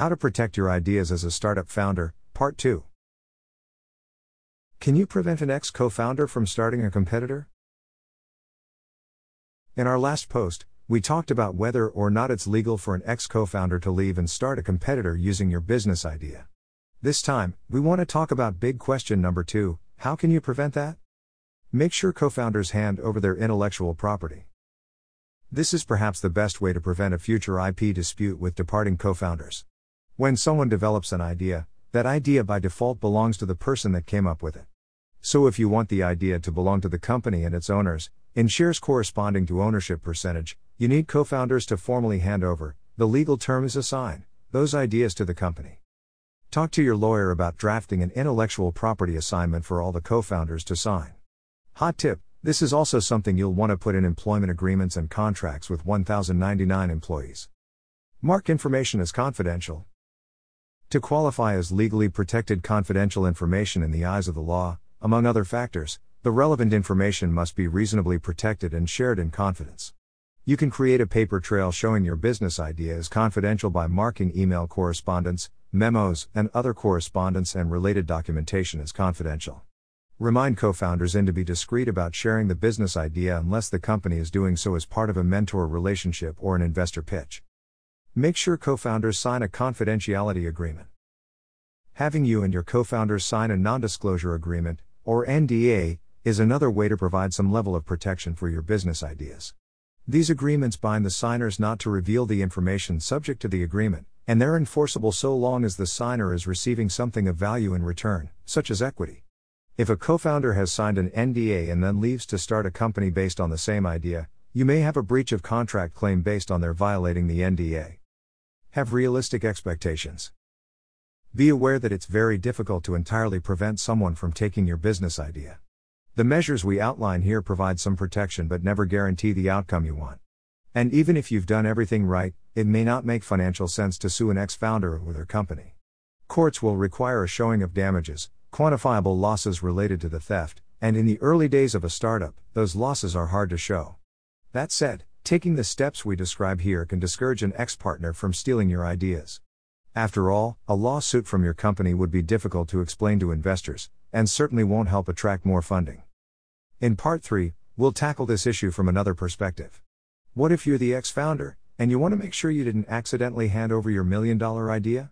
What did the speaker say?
How to Protect Your Ideas as a Startup Founder, Part 2. Can you prevent an ex co founder from starting a competitor? In our last post, we talked about whether or not it's legal for an ex co founder to leave and start a competitor using your business idea. This time, we want to talk about big question number two how can you prevent that? Make sure co founders hand over their intellectual property. This is perhaps the best way to prevent a future IP dispute with departing co founders. When someone develops an idea, that idea by default belongs to the person that came up with it. So if you want the idea to belong to the company and its owners, in shares corresponding to ownership percentage, you need co founders to formally hand over, the legal term is assign, those ideas to the company. Talk to your lawyer about drafting an intellectual property assignment for all the co founders to sign. Hot tip this is also something you'll want to put in employment agreements and contracts with 1,099 employees. Mark information as confidential. To qualify as legally protected confidential information in the eyes of the law, among other factors, the relevant information must be reasonably protected and shared in confidence. You can create a paper trail showing your business idea is confidential by marking email correspondence, memos, and other correspondence and related documentation as confidential. Remind co founders in to be discreet about sharing the business idea unless the company is doing so as part of a mentor relationship or an investor pitch. Make sure co founders sign a confidentiality agreement. Having you and your co founders sign a non disclosure agreement, or NDA, is another way to provide some level of protection for your business ideas. These agreements bind the signers not to reveal the information subject to the agreement, and they're enforceable so long as the signer is receiving something of value in return, such as equity. If a co founder has signed an NDA and then leaves to start a company based on the same idea, you may have a breach of contract claim based on their violating the NDA. Have realistic expectations. Be aware that it's very difficult to entirely prevent someone from taking your business idea. The measures we outline here provide some protection but never guarantee the outcome you want. And even if you've done everything right, it may not make financial sense to sue an ex founder or their company. Courts will require a showing of damages, quantifiable losses related to the theft, and in the early days of a startup, those losses are hard to show. That said, taking the steps we describe here can discourage an ex partner from stealing your ideas. After all, a lawsuit from your company would be difficult to explain to investors, and certainly won't help attract more funding. In part 3, we'll tackle this issue from another perspective. What if you're the ex founder, and you want to make sure you didn't accidentally hand over your million dollar idea?